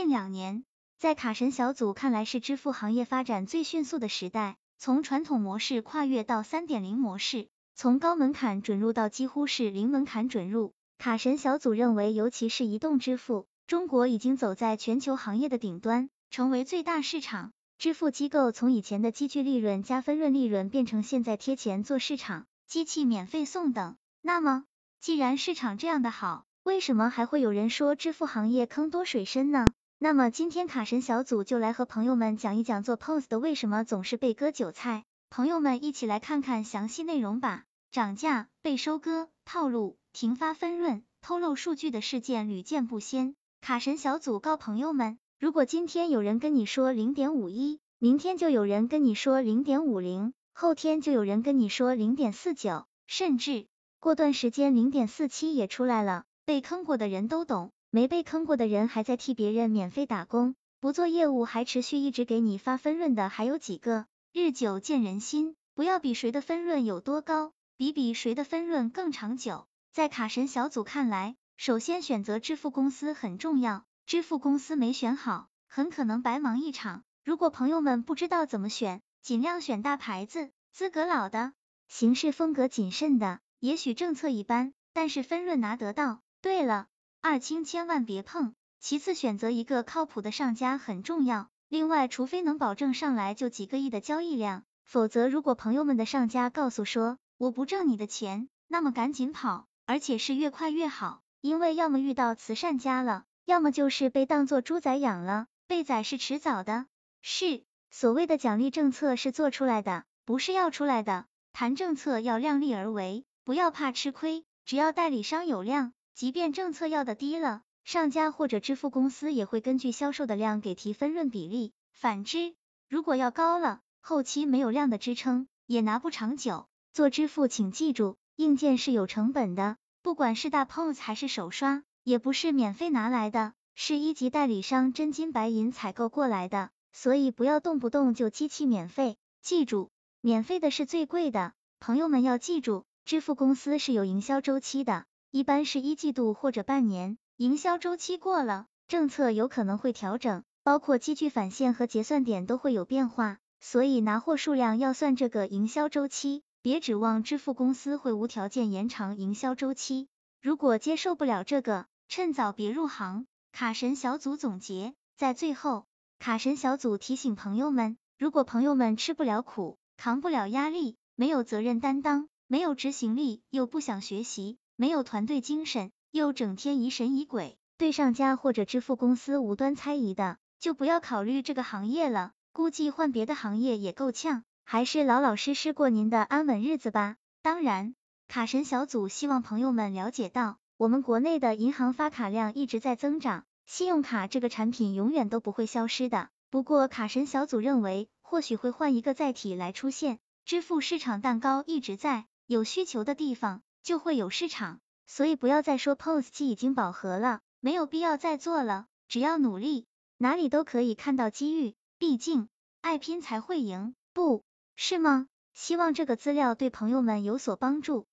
近两年，在卡神小组看来是支付行业发展最迅速的时代，从传统模式跨越到三点零模式，从高门槛准入到几乎是零门槛准入。卡神小组认为，尤其是移动支付，中国已经走在全球行业的顶端，成为最大市场。支付机构从以前的积聚利润加分润利润，变成现在贴钱做市场，机器免费送等。那么，既然市场这样的好，为什么还会有人说支付行业坑多水深呢？那么今天卡神小组就来和朋友们讲一讲做 POS 的为什么总是被割韭菜。朋友们一起来看看详细内容吧。涨价、被收割、套路、停发分润、偷漏数据的事件屡见不鲜。卡神小组告朋友们，如果今天有人跟你说零点五一，明天就有人跟你说零点五零，后天就有人跟你说零点四九，甚至过段时间零点四七也出来了。被坑过的人都懂。没被坑过的人还在替别人免费打工，不做业务还持续一直给你发分润的还有几个？日久见人心，不要比谁的分润有多高，比比谁的分润更长久。在卡神小组看来，首先选择支付公司很重要，支付公司没选好，很可能白忙一场。如果朋友们不知道怎么选，尽量选大牌子，资格老的，行事风格谨慎的，也许政策一般，但是分润拿得到。对了。二清千万别碰，其次选择一个靠谱的上家很重要。另外，除非能保证上来就几个亿的交易量，否则如果朋友们的上家告诉说我不挣你的钱，那么赶紧跑，而且是越快越好，因为要么遇到慈善家了，要么就是被当做猪仔养了，被宰是迟早的。是，所谓的奖励政策是做出来的，不是要出来的。谈政策要量力而为，不要怕吃亏，只要代理商有量。即便政策要的低了，上家或者支付公司也会根据销售的量给提分润比例。反之，如果要高了，后期没有量的支撑，也拿不长久。做支付，请记住，硬件是有成本的，不管是大 POS 还是手刷，也不是免费拿来的，是一级代理商真金白银采购过来的，所以不要动不动就机器免费。记住，免费的是最贵的。朋友们要记住，支付公司是有营销周期的。一般是一季度或者半年，营销周期过了，政策有可能会调整，包括积聚返现和结算点都会有变化，所以拿货数量要算这个营销周期，别指望支付公司会无条件延长营销周期。如果接受不了这个，趁早别入行。卡神小组总结，在最后，卡神小组提醒朋友们，如果朋友们吃不了苦，扛不了压力，没有责任担当，没有执行力，又不想学习。没有团队精神，又整天疑神疑鬼，对上家或者支付公司无端猜疑的，就不要考虑这个行业了。估计换别的行业也够呛，还是老老实实过您的安稳日子吧。当然，卡神小组希望朋友们了解到，我们国内的银行发卡量一直在增长，信用卡这个产品永远都不会消失的。不过，卡神小组认为，或许会换一个载体来出现。支付市场蛋糕一直在，有需求的地方。就会有市场，所以不要再说 POS 机已经饱和了，没有必要再做了。只要努力，哪里都可以看到机遇。毕竟爱拼才会赢，不是吗？希望这个资料对朋友们有所帮助。